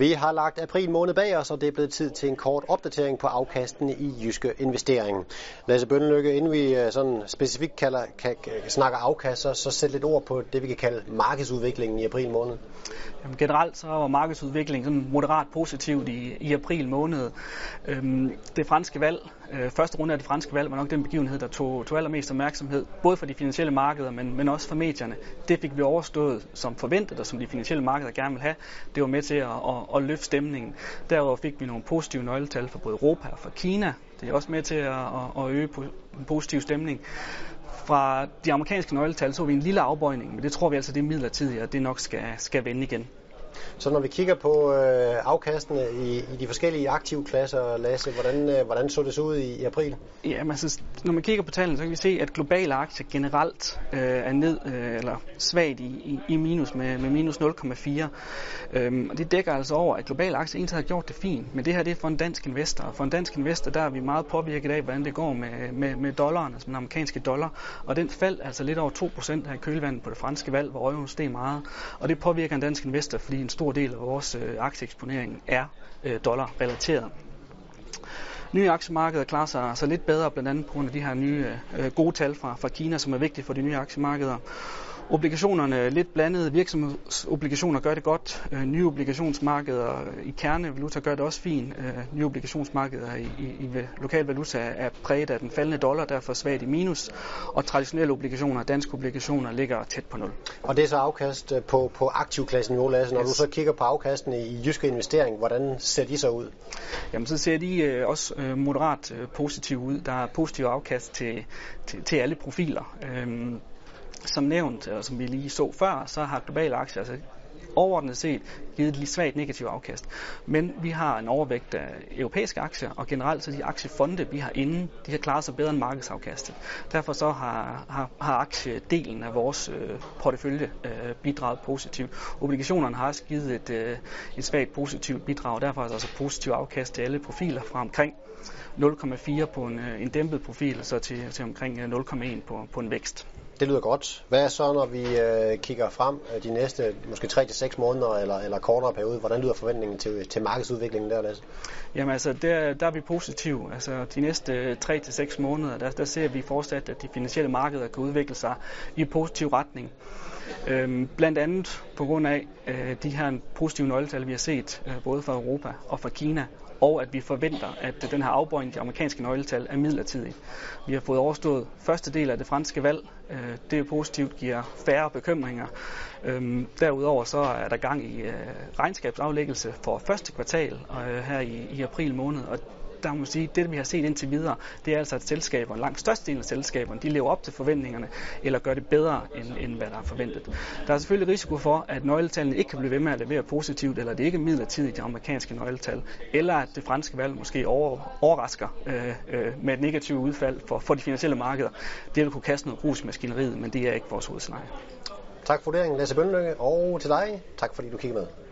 Vi har lagt april måned bag os, og det er blevet tid til en kort opdatering på afkasten i Jyske Investering. Lasse Bøndeløkke, inden vi øh, sådan specifikt kalder, kan, kan, snakker afkast, så, så sæt lidt ord på det, vi kan kalde markedsudviklingen i april måned. Jamen, generelt så var markedsudviklingen sådan moderat positivt i, i april måned. Øhm, det franske valg, øh, første runde af det franske valg, var nok den begivenhed, der tog, tog allermest opmærksomhed, både for de finansielle markeder, men, men også for medierne. Det fik vi overstået som forventet, og som de finansielle markeder gerne vil have. Det var med til at, at, at løfte stemningen. Derudover fik vi nogle positive nøgletal for både Europa og for Kina. Det er også med til at, at, at øge en positiv stemning. Fra de amerikanske nøgletal så vi en lille afbøjning, men det tror vi altså, det er midlertidigt, og det nok skal, skal vende igen. Så når vi kigger på øh, afkastene i, i de forskellige aktivklasser, Lasse, hvordan, øh, hvordan så det så ud i, i april? Jamen altså, når man kigger på tallene, så kan vi se, at globale aktier generelt øh, er ned, øh, eller svagt i, i, i minus med, med minus 0,4. Øhm, og det dækker altså over, at globale aktier egentlig har gjort det fint, men det her det er for en dansk investor. Og for en dansk investor, der er vi meget påvirket af, hvordan det går med, med, med dollaren, altså den amerikanske dollar. Og den faldt altså lidt over 2% her i kølvandet på det franske valg, hvor euroen steg meget. Og det påvirker en dansk investor, fordi en stor del af vores øh, aktieeksponering er øh, dollarrelateret. Nye aktiemarkeder klarer sig så lidt bedre, blandt andet på grund af de her nye øh, gode tal fra, fra Kina, som er vigtige for de nye aktiemarkeder. Obligationerne er lidt blandet. Virksomhedsobligationer gør det godt. Øh, nye obligationsmarkeder i kernevaluta gør det også fint. Øh, nye obligationsmarkeder i, i, i lokal valuta er præget af den faldende dollar, derfor svagt i minus. Og traditionelle obligationer, danske obligationer, ligger tæt på nul. Og det er så afkast øh, på, på aktivklassen i Lasse. Når yes. du så kigger på afkasten i jyske investering, hvordan ser de så ud? Jamen, så ser de øh, også øh, moderat øh, positive ud. Der er positive afkast til, til, til alle profiler. Øh, som nævnt, og som vi lige så før, så har globale aktier altså overordnet set givet et lidt svagt negativt afkast. Men vi har en overvægt af europæiske aktier, og generelt så de aktiefonde, vi har inde, de har klaret sig bedre end markedsafkastet. Derfor så har, har, har aktiedelen af vores øh, portefølje øh, bidraget positivt. Obligationerne har også givet et, øh, et svagt positivt bidrag, og derfor er der altså positivt afkast til alle profiler fra omkring 0,4 på en, øh, en dæmpet profil, så til, til omkring øh, 0,1 på, på en vækst. Det lyder godt. Hvad er så, når vi øh, kigger frem øh, de næste måske 3-6 måneder eller, eller kortere periode? Hvordan lyder forventningen til, til markedsudviklingen der, Lasse? Jamen altså, der, der er vi positive. Altså, de næste 3-6 måneder, der, der ser vi fortsat, at de finansielle markeder kan udvikle sig i positiv retning. Øhm, blandt andet på grund af øh, de her positive nøgletal, vi har set øh, både fra Europa og fra Kina, og at vi forventer, at den her afbøjning, de amerikanske nøgletal, er midlertidig. Vi har fået overstået første del af det franske valg. Øh, det er positivt, giver færre bekymringer. Øhm, derudover så er der gang i øh, regnskabsaflæggelse for første kvartal øh, her i, i april måned, og der må man sige, det vi har set indtil videre, det er altså, at selskaber, langt størstedelen af selskaberne, de lever op til forventningerne, eller gør det bedre, end, end hvad der er forventet. Der er selvfølgelig risiko for, at nøgletallene ikke kan blive ved med at levere positivt, eller det ikke er midlertidigt de amerikanske nøgletal, eller at det franske valg måske over, overrasker øh, øh, med et negativt udfald for, for de finansielle markeder. Det vil kunne kaste noget grus i maskineriet, men det er ikke vores hovedscenarie. Tak for vurderingen, Lasse Bønløkke, og til dig, tak fordi du kiggede med.